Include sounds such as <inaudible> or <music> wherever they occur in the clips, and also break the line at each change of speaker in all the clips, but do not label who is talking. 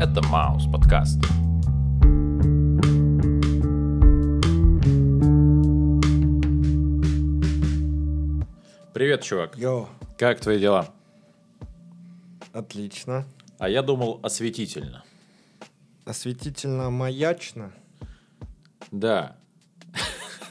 Это Маус подкаст. Привет, чувак.
Йо,
Как твои дела?
отлично.
А я думал осветительно.
Осветительно-маячно.
Да.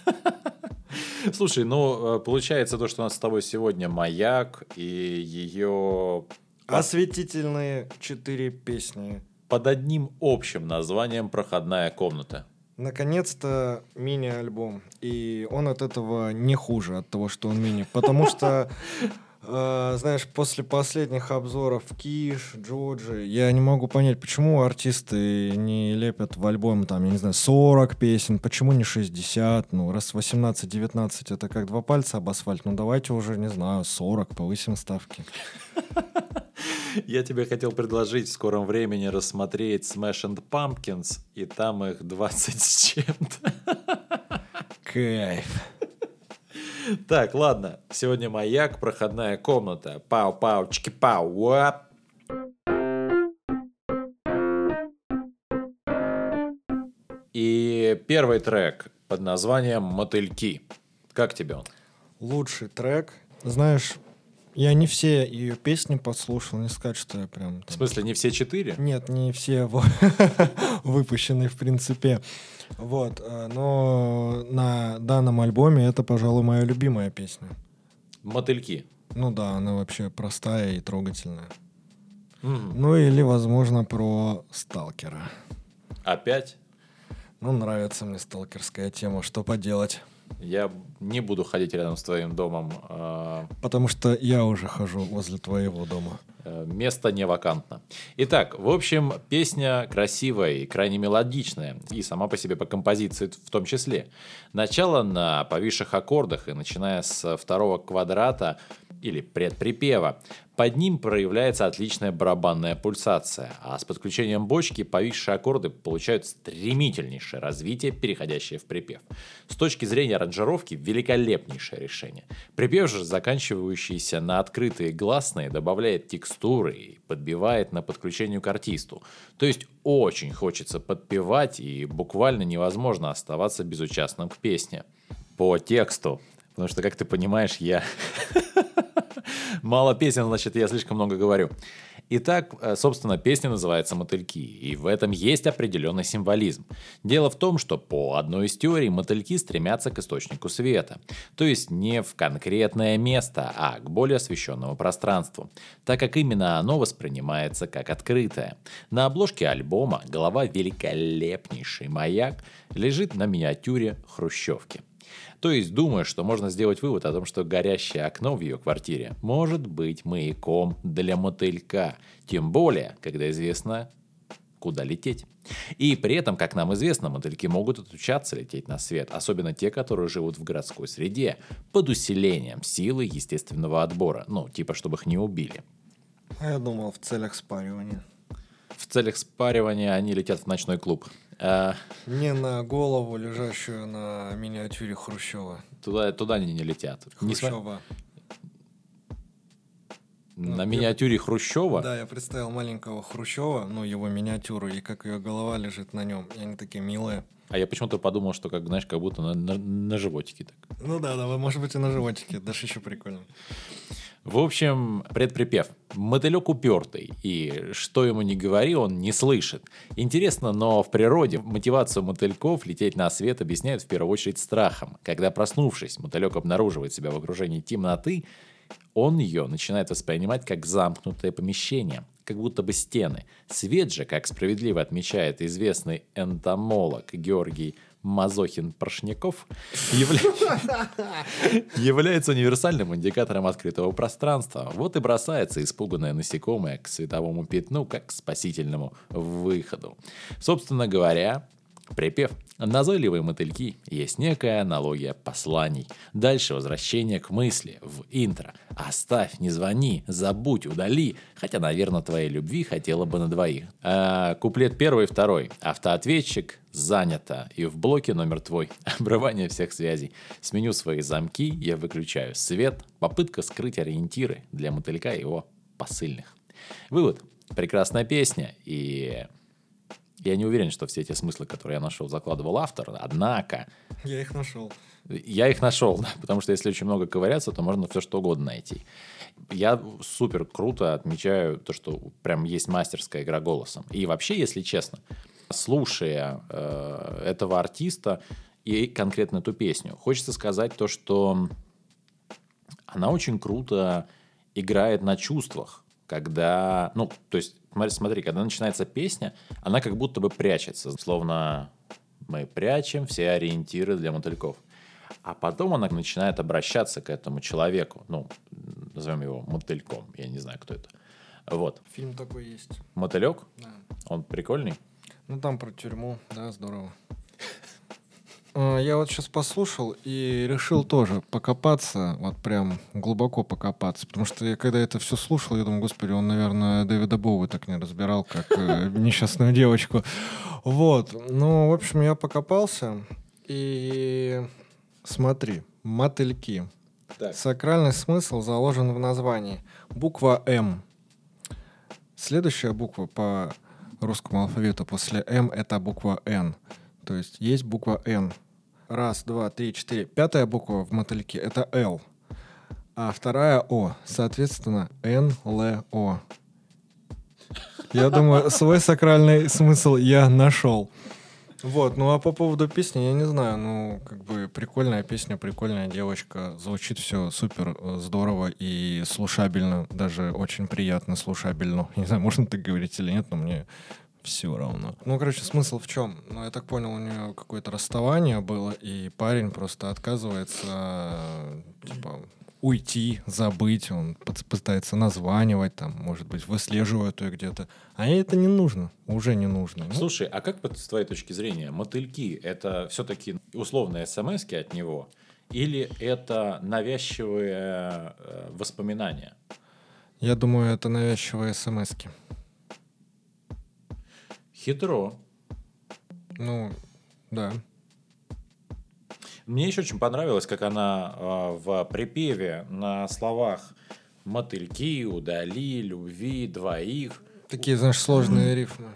<laughs> Слушай, ну, э, получается то, что у нас с тобой сегодня маяк и ее
Осветительные четыре песни.
Под одним общим названием «Проходная комната».
Наконец-то мини-альбом. И он от этого не хуже, от того, что он мини. Потому что, <laughs> э, знаешь, после последних обзоров Киш, Джоджи, я не могу понять, почему артисты не лепят в альбом, там, я не знаю, 40 песен, почему не 60, ну, раз 18-19 это как два пальца об асфальт, ну, давайте уже, не знаю, 40, повысим ставки. <laughs>
Я тебе хотел предложить в скором времени рассмотреть Smash and Pumpkins, и там их 20 с чем-то.
Кайф.
Так, ладно. Сегодня маяк, проходная комната. Пау-пау, чики-пау, уап. И первый трек под названием «Мотыльки». Как тебе он?
Лучший трек. Знаешь, я не все ее песни послушал, не сказать, что я прям...
В
там-
смысле, не все четыре?
Нет, не все <laughs> выпущены, в принципе. Вот, э, но на данном альбоме это, пожалуй, моя любимая песня.
Мотыльки.
Ну да, она вообще простая и трогательная. Ну или, возможно, про сталкера.
Опять?
Ну, нравится мне сталкерская тема, что поделать.
Я не буду ходить рядом с твоим домом. а,
Потому что я уже хожу возле твоего дома.
Э, Место не вакантно. Итак, в общем, песня красивая и крайне мелодичная, и сама по себе по композиции в том числе. Начало на повисших аккордах, и начиная с второго квадрата или предприпева, под ним проявляется отличная барабанная пульсация, а с подключением бочки повисшие аккорды получают стремительнейшее развитие, переходящее в припев. С точки зрения аранжировки великолепнейшее решение. Припев же, заканчивающийся на открытые гласные, добавляет текстуры и подбивает на подключению к артисту. То есть очень хочется подпевать и буквально невозможно оставаться безучастным к песне. По тексту. Потому что, как ты понимаешь, я <laughs> Мало песен, значит, я слишком много говорю. Итак, э, собственно, песня называется «Мотыльки», и в этом есть определенный символизм. Дело в том, что по одной из теорий мотыльки стремятся к источнику света, то есть не в конкретное место, а к более освещенному пространству, так как именно оно воспринимается как открытое. На обложке альбома голова великолепнейший маяк лежит на миниатюре хрущевки. То есть думаю, что можно сделать вывод о том, что горящее окно в ее квартире может быть маяком для мотылька. Тем более, когда известно, куда лететь. И при этом, как нам известно, мотыльки могут отучаться лететь на свет, особенно те, которые живут в городской среде, под усилением силы естественного отбора, ну, типа, чтобы их не убили.
А я думал, в целях спаривания.
В целях спаривания они летят в ночной клуб. А,
Не на голову, лежащую на миниатюре Хрущева.
туда, туда они не летят.
Хрущева.
На
я-
миниатюре Хрущева
Да, я представил маленького Хрущева, ну, его миниатюру, и как ее голова лежит на нем. И они такие милые.
А я почему-то подумал, что, как, знаешь, как будто на, на- на животике так.
Ну да, да, может быть и на животике, даже еще прикольно.
В общем, предприпев. Мотылек упертый, и что ему не говори, он не слышит. Интересно, но в природе мотивацию мотыльков лететь на свет объясняют в первую очередь страхом. Когда проснувшись, мотылек обнаруживает себя в окружении темноты, он ее начинает воспринимать как замкнутое помещение, как будто бы стены. Свет же, как справедливо отмечает известный энтомолог Георгий Мазохин-Поршняков, явля- является универсальным индикатором открытого пространства. Вот и бросается испуганное насекомое к световому пятну, как к спасительному выходу. Собственно говоря, Припев. Назойливые мотыльки есть некая аналогия посланий. Дальше возвращение к мысли в интро. Оставь, не звони, забудь, удали. Хотя, наверное, твоей любви хотела бы на двоих. А, куплет первый и второй. Автоответчик занято. И в блоке номер твой. <laughs> Обрывание всех связей. Сменю свои замки, я выключаю свет. Попытка скрыть ориентиры для мотылька и его посыльных. Вывод. Прекрасная песня, и я не уверен, что все эти смыслы, которые я нашел, закладывал автор, однако...
Я их нашел.
Я их нашел, да, потому что если очень много ковыряться, то можно все что угодно найти. Я супер круто отмечаю то, что прям есть мастерская игра голосом. И вообще, если честно, слушая э, этого артиста и конкретно эту песню, хочется сказать то, что она очень круто играет на чувствах, когда, ну, то есть, смотри, смотри, когда начинается песня, она как будто бы прячется, словно мы прячем все ориентиры для мотыльков. А потом она начинает обращаться к этому человеку, ну, назовем его мотыльком, я не знаю, кто это. Вот.
Фильм такой есть.
Мотылек?
Да.
Он прикольный?
Ну, там про тюрьму, да, здорово. А, Я вот сейчас послушал и решил тоже покопаться, вот прям глубоко покопаться, потому что я когда это все слушал, я думаю, господи, он, наверное, Дэвида Боуи так не разбирал, как э, <laughs> несчастную девочку. Вот, ну, в общем, я покопался, и смотри, мотыльки.
Так.
Сакральный смысл заложен в названии. Буква М. Следующая буква по русскому алфавиту после М это буква Н. То есть есть буква Н. Раз, два, три, четыре. Пятая буква в мотыльке это Л. А вторая О. Соответственно, Н, Л, О. Я думаю, свой сакральный смысл я нашел. Вот, ну а по поводу песни, я не знаю, ну, как бы прикольная песня, прикольная девочка, звучит все супер э, здорово и слушабельно, даже очень приятно слушабельно. <laughs> Не знаю, можно так говорить или нет, но мне все равно. Ну, короче, смысл в чем? Ну, я так понял, у нее какое-то расставание было, и парень просто отказывается, э, типа, уйти, забыть, он пыт- пытается названивать, там, может быть, выслеживает ее где-то. А ей это не нужно, уже не нужно. Ну,
Слушай, а как с твоей точки зрения, мотыльки это все-таки условные смс от него, или это навязчивые э, воспоминания?
Я думаю, это навязчивые смс -ки.
Хитро.
Ну, да.
Мне еще очень понравилось, как она э, в припеве на словах мотыльки, удали, любви, двоих.
Такие, знаешь, сложные рифмы.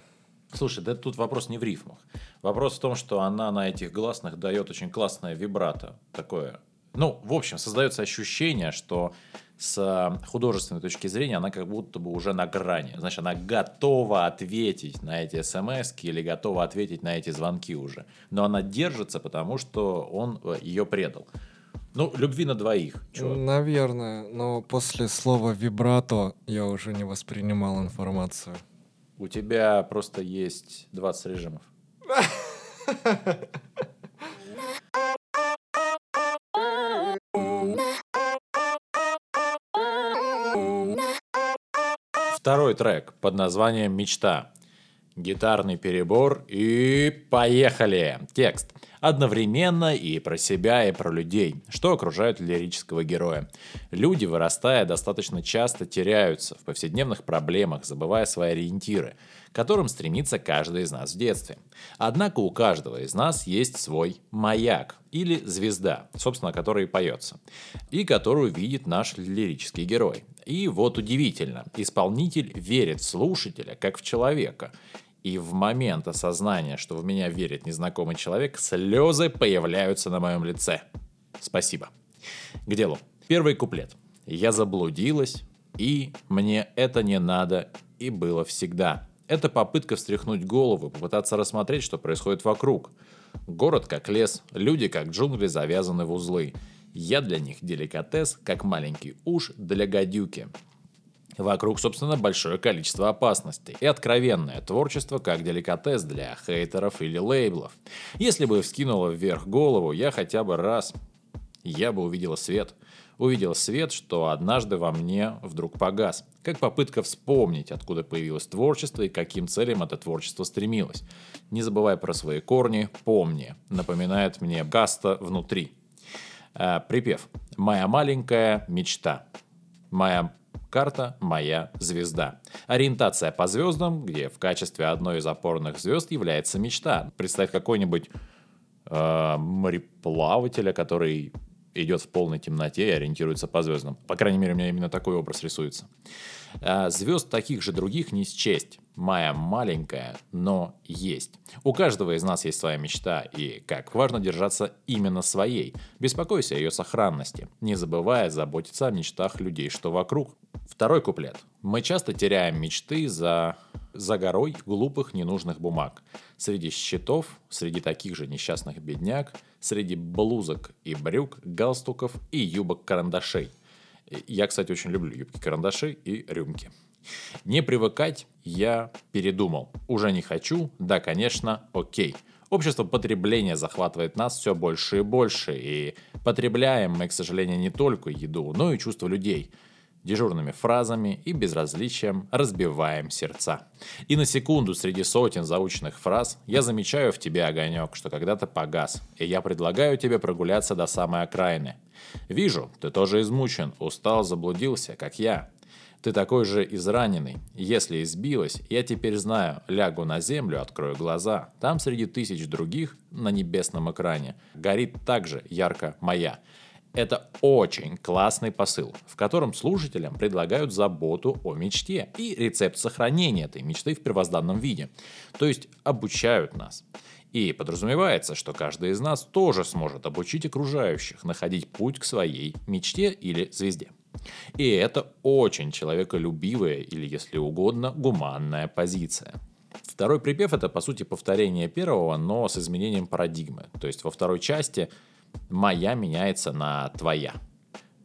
Слушай, да тут вопрос не в рифмах. Вопрос в том, что она на этих гласных дает очень классное вибрато. Такое. Ну, в общем, создается ощущение, что с художественной точки зрения она как будто бы уже на грани. Значит, она готова ответить на эти смс или готова ответить на эти звонки уже. Но она держится, потому что он э, ее предал. Ну, любви на двоих. Чё?
Наверное, но после слова вибрато я уже не воспринимал информацию.
У тебя просто есть 20 режимов. <laughs> Второй трек под названием «Мечта». Гитарный перебор и поехали. Текст. Одновременно и про себя, и про людей, что окружают лирического героя. Люди, вырастая, достаточно часто теряются в повседневных проблемах, забывая свои ориентиры, к которым стремится каждый из нас в детстве. Однако у каждого из нас есть свой маяк или звезда, собственно, которая и поется, и которую видит наш лирический герой. И вот удивительно, исполнитель верит в слушателя, как в человека. И в момент осознания, что в меня верит незнакомый человек, слезы появляются на моем лице. Спасибо. К делу. Первый куплет. Я заблудилась, и мне это не надо, и было всегда. Это попытка встряхнуть голову, попытаться рассмотреть, что происходит вокруг. Город как лес, люди как джунгли завязаны в узлы. Я для них деликатес, как маленький уж для гадюки. Вокруг, собственно, большое количество опасностей. И откровенное творчество как деликатес для хейтеров или лейблов. Если бы вскинула вверх голову, я хотя бы раз, я бы увидела свет. Увидела свет, что однажды во мне вдруг погас. Как попытка вспомнить, откуда появилось творчество и каким целям это творчество стремилось. Не забывай про свои корни, помни, напоминает мне Гаста внутри. А, припев. «Моя маленькая мечта». Моя карта «Моя звезда». Ориентация по звездам, где в качестве одной из опорных звезд является мечта. Представь какой-нибудь э, мореплавателя, который идет в полной темноте и ориентируется по звездам. По крайней мере, у меня именно такой образ рисуется. А звезд таких же других не счесть. Моя маленькая, но есть. У каждого из нас есть своя мечта, и как важно держаться именно своей. Беспокойся о ее сохранности, не забывая заботиться о мечтах людей, что вокруг. Второй куплет. Мы часто теряем мечты за, за горой глупых ненужных бумаг. Среди счетов, среди таких же несчастных бедняк, среди блузок и брюк, галстуков и юбок-карандашей. Я, кстати, очень люблю юбки-карандаши и рюмки. Не привыкать я передумал. Уже не хочу, да, конечно, окей. Общество потребления захватывает нас все больше и больше, и потребляем мы, к сожалению, не только еду, но и чувства людей. Дежурными фразами и безразличием разбиваем сердца. И на секунду среди сотен заученных фраз я замечаю в тебе огонек, что когда-то погас, и я предлагаю тебе прогуляться до самой окраины. Вижу, ты тоже измучен, устал, заблудился, как я. Ты такой же израненный. Если избилась, я теперь знаю, лягу на землю, открою глаза. Там среди тысяч других на небесном экране горит также ярко моя. Это очень классный посыл, в котором слушателям предлагают заботу о мечте и рецепт сохранения этой мечты в первозданном виде. То есть обучают нас. И подразумевается, что каждый из нас тоже сможет обучить окружающих находить путь к своей мечте или звезде. И это очень человеколюбивая или, если угодно, гуманная позиция. Второй припев – это, по сути, повторение первого, но с изменением парадигмы. То есть во второй части «моя» меняется на «твоя».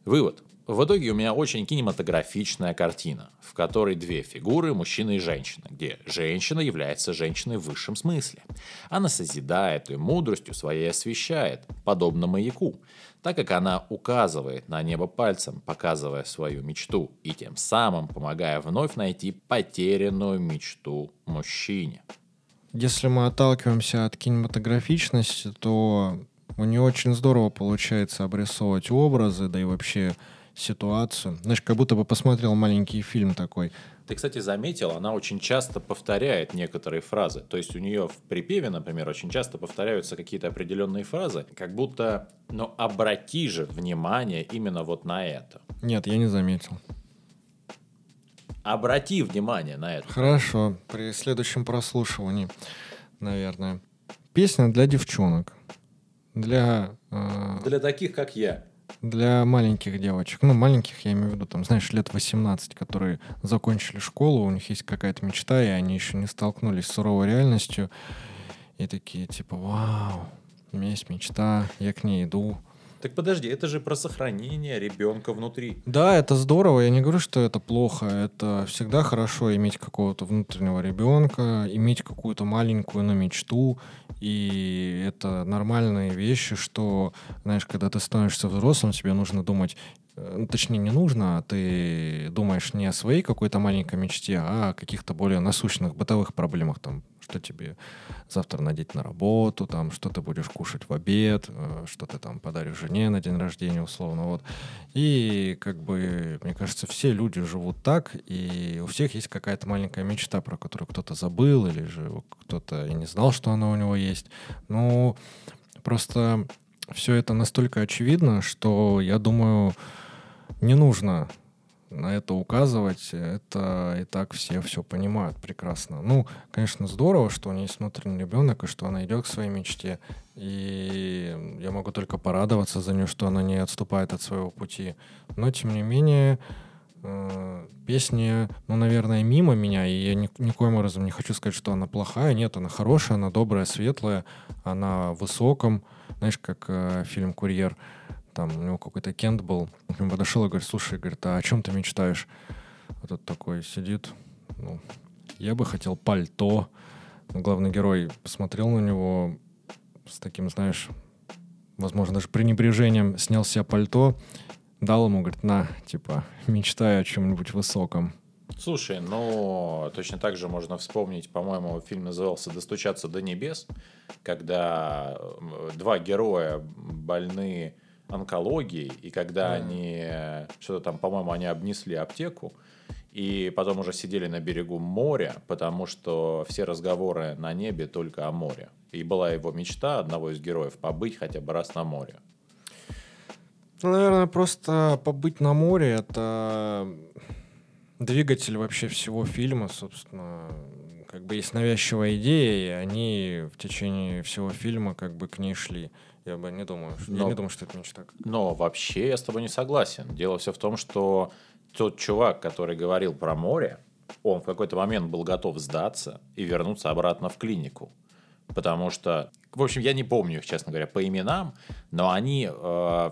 Вывод. В итоге у меня очень кинематографичная картина, в которой две фигуры, мужчина и женщина, где женщина является женщиной в высшем смысле. Она созидает и мудростью своей освещает, подобно маяку, так как она указывает на небо пальцем, показывая свою мечту, и тем самым помогая вновь найти потерянную мечту мужчине.
Если мы отталкиваемся от кинематографичности, то у нее очень здорово получается обрисовывать образы, да и вообще ситуацию. Знаешь, как будто бы посмотрел маленький фильм такой.
Ты, кстати, заметил, она очень часто повторяет некоторые фразы. То есть у нее в припеве, например, очень часто повторяются какие-то определенные фразы, как будто, ну, обрати же внимание именно вот на это.
Нет, я не заметил.
Обрати внимание на это.
Хорошо, при следующем прослушивании, наверное. Песня для девчонок. Для...
Э... Для таких, как я
для маленьких девочек, ну, маленьких, я имею в виду, там, знаешь, лет 18, которые закончили школу, у них есть какая-то мечта, и они еще не столкнулись с суровой реальностью, и такие, типа, вау, у меня есть мечта, я к ней иду,
так подожди, это же про сохранение ребенка внутри.
Да, это здорово. Я не говорю, что это плохо. Это всегда хорошо иметь какого-то внутреннего ребенка, иметь какую-то маленькую, но мечту. И это нормальные вещи, что, знаешь, когда ты становишься взрослым, тебе нужно думать, ну, точнее, не нужно, а ты думаешь не о своей какой-то маленькой мечте, а о каких-то более насущных бытовых проблемах, там, что тебе завтра надеть на работу, там, что ты будешь кушать в обед, э, что ты там подаришь жене на день рождения, условно, вот. И, как бы, мне кажется, все люди живут так, и у всех есть какая-то маленькая мечта, про которую кто-то забыл, или же кто-то и не знал, что она у него есть. Ну, просто все это настолько очевидно, что я думаю, не нужно на это указывать, это и так все все понимают прекрасно. Ну, конечно, здорово, что у нее есть внутренний ребенок, и что она идет к своей мечте. И я могу только порадоваться за нее, что она не отступает от своего пути. Но, тем не менее, э, песня, ну, наверное, мимо меня, и я ни, никоим образом не хочу сказать, что она плохая. Нет, она хорошая, она добрая, светлая, она в высоком, знаешь, как э, фильм «Курьер», там у него какой-то Кент был, он подошел и говорит, слушай, говорит, а о чем ты мечтаешь? Этот такой сидит, ну, я бы хотел пальто. Главный герой посмотрел на него с таким, знаешь, возможно, даже пренебрежением, снял себе пальто, дал ему, говорит, на, типа, мечтай о чем-нибудь высоком.
Слушай, ну, точно так же можно вспомнить, по-моему, фильм назывался «Достучаться до небес», когда два героя больны онкологией, и когда mm. они, что-то там, по-моему, они обнесли аптеку, и потом уже сидели на берегу моря, потому что все разговоры на небе только о море. И была его мечта одного из героев побыть хотя бы раз на море.
Ну, наверное, просто побыть на море это двигатель вообще всего фильма, собственно, как бы есть навязчивая идея, и они в течение всего фильма как бы к ней шли. Я бы не думаю, что- я
Но-
не думаю, что это мечта.
Но вообще я с тобой не согласен. Дело все в том, что тот чувак, который говорил про море, он в какой-то момент был готов сдаться и вернуться обратно в клинику. Потому что, в общем, я не помню их, честно говоря, по именам, но они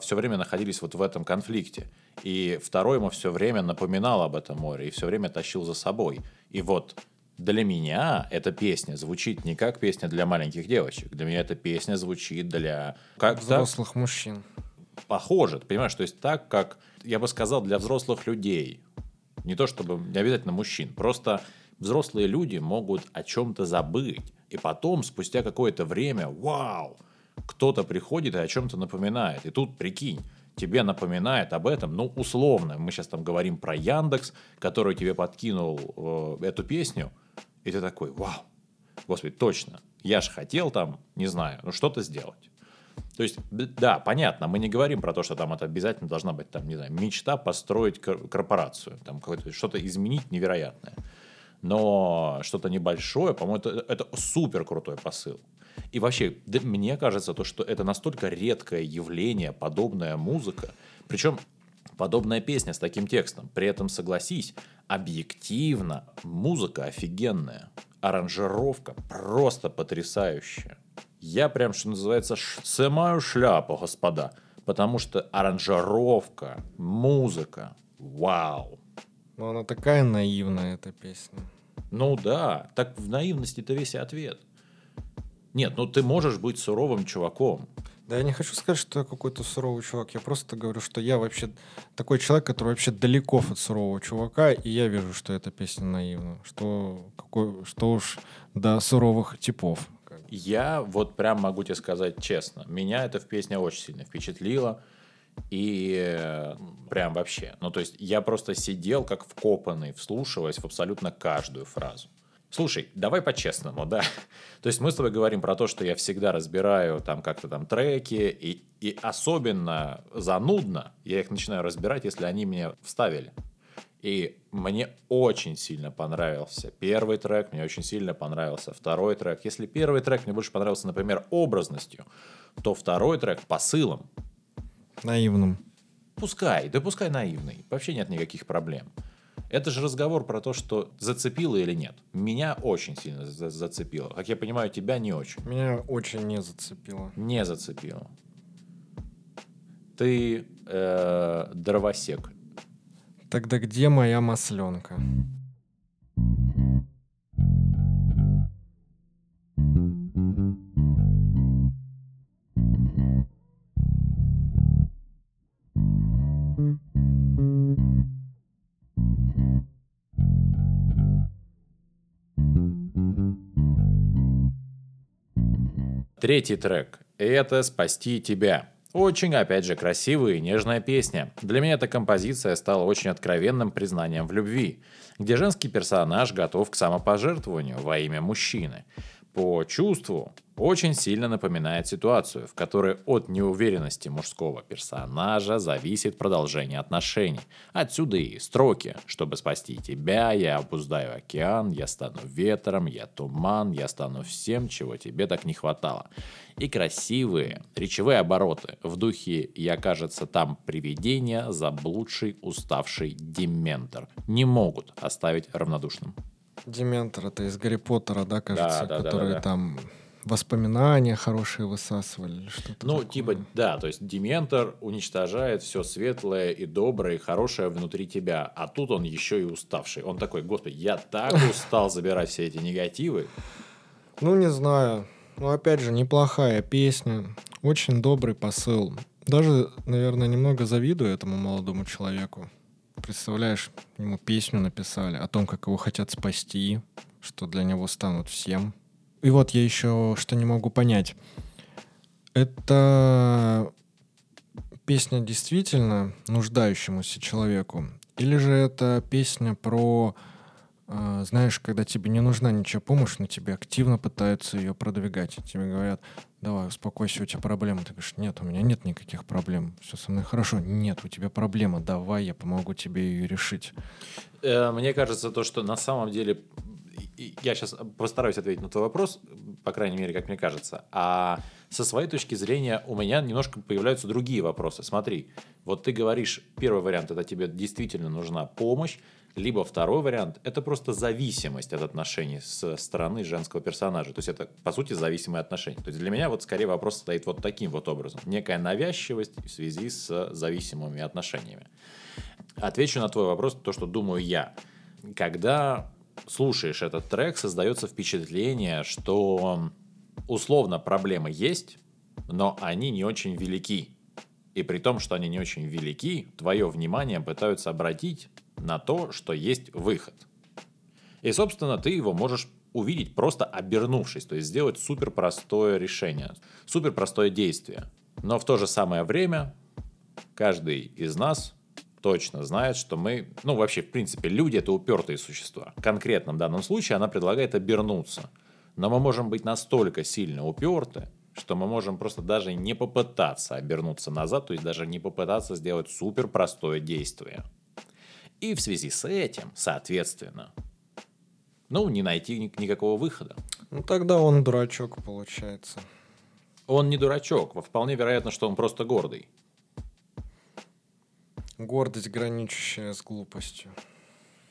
все время находились вот в этом конфликте. И второй ему все время напоминал об этом море и все время тащил за собой. И вот для меня эта песня звучит не как песня для маленьких девочек. Для меня эта песня звучит для... Как, так?
Взрослых мужчин.
похоже, ты понимаешь, то есть так, как, я бы сказал, для взрослых людей. Не то чтобы, не обязательно мужчин, просто взрослые люди могут о чем-то забыть. И потом, спустя какое-то время, вау, кто-то приходит и о чем-то напоминает. И тут, прикинь, тебе напоминает об этом, ну, условно, мы сейчас там говорим про Яндекс, который тебе подкинул э, эту песню, и ты такой, вау, господи, точно, я же хотел там, не знаю, ну, что-то сделать. То есть, да, понятно, мы не говорим про то, что там это обязательно должна быть, там, не знаю, мечта построить кор- корпорацию, там, какое-то- что-то изменить невероятное. Но что-то небольшое, по-моему, это, это супер крутой посыл. И вообще, да, мне кажется, то, что это настолько редкое явление, подобная музыка, причем подобная песня с таким текстом. При этом, согласись, объективно музыка офигенная, аранжировка просто потрясающая. Я прям, что называется, снимаю шляпу, господа. Потому что аранжировка, музыка, вау.
Но она такая наивная, эта песня.
Ну да, так в наивности-то весь ответ. Нет, ну ты можешь быть суровым чуваком.
Да я не хочу сказать, что я какой-то суровый чувак. Я просто говорю, что я вообще такой человек, который вообще далеко от сурового чувака, и я вижу, что эта песня наивна. Что, какой, что уж до суровых типов.
Я вот прям могу тебе сказать честно, меня эта песня очень сильно впечатлила. И э, прям вообще. Ну, то есть я просто сидел как вкопанный, вслушиваясь в абсолютно каждую фразу. Слушай, давай по-честному, да? <laughs> То есть мы с тобой говорим про то, что я всегда разбираю там как-то там треки, и, и особенно занудно я их начинаю разбирать, если они мне вставили. И мне очень сильно понравился первый трек, мне очень сильно понравился второй трек. Если первый трек мне больше понравился, например, образностью, то второй трек посылом.
Наивным.
Пускай, да пускай наивный. Вообще нет никаких проблем. Это же разговор про то, что зацепило или нет. Меня очень сильно за- зацепило. Как я понимаю, тебя не очень.
Меня очень не зацепило.
Не зацепило. Ты э, дровосек.
Тогда где моя масленка?
Третий трек – это «Спасти тебя». Очень, опять же, красивая и нежная песня. Для меня эта композиция стала очень откровенным признанием в любви, где женский персонаж готов к самопожертвованию во имя мужчины. По чувству очень сильно напоминает ситуацию, в которой от неуверенности мужского персонажа зависит продолжение отношений. Отсюда и строки. Чтобы спасти тебя, я обуздаю океан, я стану ветром, я туман, я стану всем, чего тебе так не хватало. И красивые речевые обороты в духе «я, кажется, там привидение, заблудший, уставший дементор» не могут оставить равнодушным.
Дементор, это из Гарри Поттера, да, кажется,
да, да,
которые
да.
там воспоминания хорошие высасывали что-то
Ну,
такое.
типа, да, то есть Дементор уничтожает все светлое и доброе, и хорошее внутри тебя, а тут он еще и уставший. Он такой, господи, я так <laughs> устал забирать все эти негативы.
Ну, не знаю. Ну, опять же, неплохая песня. Очень добрый посыл. Даже, наверное, немного завидую этому молодому человеку. Представляешь, ему песню написали о том, как его хотят спасти, что для него станут всем. И вот я еще что не могу понять. Это песня действительно нуждающемуся человеку? Или же это песня про, э, знаешь, когда тебе не нужна ничья помощь, но тебе активно пытаются ее продвигать. Тебе говорят, давай, успокойся, у тебя проблемы. Ты говоришь, нет, у меня нет никаких проблем, все со мной хорошо. Нет, у тебя проблема, давай, я помогу тебе ее решить.
Э, мне кажется, то, что на самом деле я сейчас постараюсь ответить на твой вопрос, по крайней мере, как мне кажется. А со своей точки зрения у меня немножко появляются другие вопросы. Смотри, вот ты говоришь, первый вариант это тебе действительно нужна помощь, либо второй вариант это просто зависимость от отношений со стороны женского персонажа. То есть это, по сути, зависимые отношения. То есть для меня вот скорее вопрос стоит вот таким вот образом. Некая навязчивость в связи с зависимыми отношениями. Отвечу на твой вопрос, то, что думаю я. Когда слушаешь этот трек, создается впечатление, что условно проблемы есть, но они не очень велики. И при том, что они не очень велики, твое внимание пытаются обратить на то, что есть выход. И, собственно, ты его можешь увидеть просто обернувшись, то есть сделать супер простое решение, супер простое действие. Но в то же самое время каждый из нас точно знает, что мы, ну вообще, в принципе, люди это упертые существа. В конкретном данном случае она предлагает обернуться. Но мы можем быть настолько сильно уперты, что мы можем просто даже не попытаться обернуться назад, то есть даже не попытаться сделать супер простое действие. И в связи с этим, соответственно, ну, не найти никакого выхода.
Ну, тогда он дурачок, получается.
Он не дурачок. Вполне вероятно, что он просто гордый.
Гордость, граничащая с глупостью.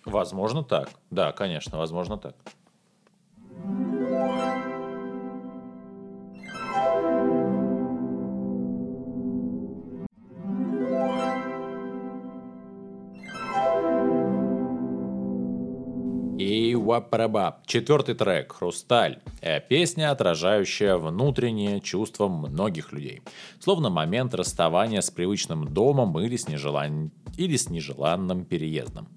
Возможно так. Да, конечно, возможно так. И вапарабап. Четвертый трек «Хрусталь». Э, песня, отражающая внутренние чувства многих людей. Словно момент расставания с привычным домом или с, нежелан... или с нежеланным переездом.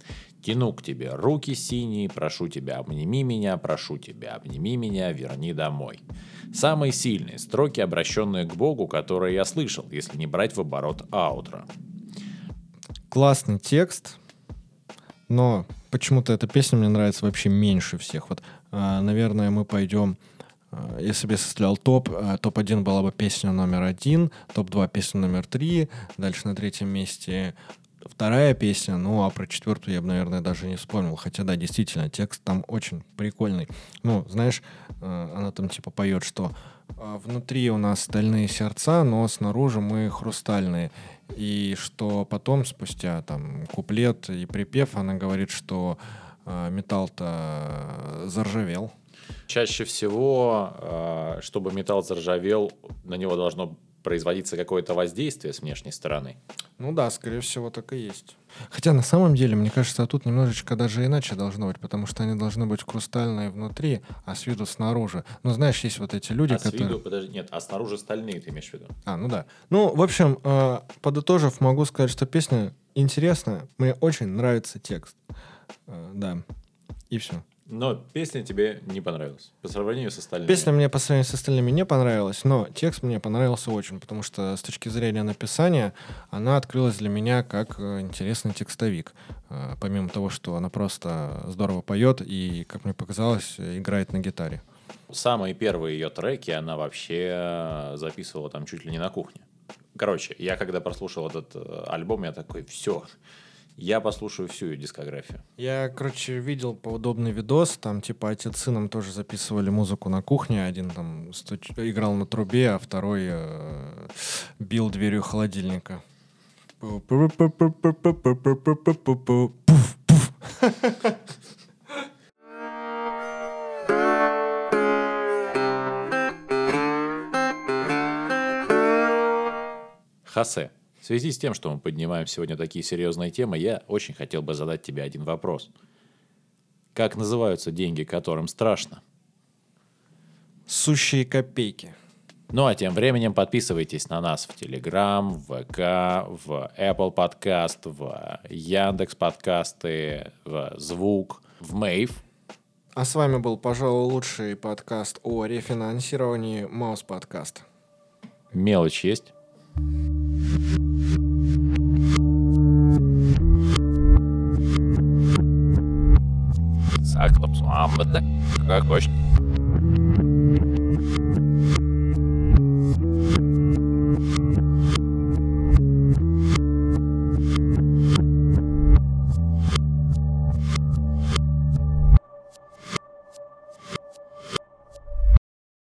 Тяну к тебе руки синие, прошу тебя, обними меня, прошу тебя, обними меня, верни домой. Самые сильные строки, обращенные к Богу, которые я слышал, если не брать в оборот аутро.
Классный текст, но почему-то эта песня мне нравится вообще меньше всех. Вот, э, наверное, мы пойдем а, если бы я составлял топ, а, топ-1 была бы песня номер один, топ-2 песня номер три, дальше на третьем месте вторая песня, ну а про четвертую я бы, наверное, даже не вспомнил. Хотя, да, действительно, текст там очень прикольный. Ну, знаешь, она там типа поет, что внутри у нас стальные сердца, но снаружи мы хрустальные. И что потом, спустя там куплет и припев, она говорит, что э, металл-то заржавел.
Чаще всего, э, чтобы металл заржавел, на него должно производиться какое-то воздействие с внешней стороны.
Ну да, скорее всего, так и есть. Хотя на самом деле, мне кажется, тут немножечко даже иначе должно быть, потому что они должны быть хрустальные внутри, а с виду снаружи. Ну, знаешь, есть вот эти люди,
а
которые...
с виду, подожди, нет, а снаружи стальные ты имеешь в виду?
А, ну да. Ну, в общем, э, подытожив, могу сказать, что песня интересная, мне очень нравится текст. Э, да, и все.
Но песня тебе не понравилась по сравнению с остальными.
Песня мне по сравнению с остальными не понравилась, но текст мне понравился очень, потому что с точки зрения написания она открылась для меня как э, интересный текстовик. Э, помимо того, что она просто здорово поет и, как мне показалось, играет на гитаре.
Самые первые ее треки она вообще записывала там чуть ли не на кухне. Короче, я когда прослушал этот э, альбом, я такой, все, я послушаю всю ее дискографию.
Я, короче, видел подобный видос, там, типа, отец с сыном тоже записывали музыку на кухне, один там стуч... играл на трубе, а второй э, бил дверью холодильника.
Хасе. В связи с тем, что мы поднимаем сегодня такие серьезные темы, я очень хотел бы задать тебе один вопрос. Как называются деньги, которым страшно?
Сущие копейки.
Ну а тем временем подписывайтесь на нас в Telegram, в ВК, в Apple Podcast, в Яндекс подкасты, в Звук, в Мейв.
А с вами был, пожалуй, лучший подкаст о рефинансировании Маус подкаст.
Мелочь есть? Aklapsmamete. Какой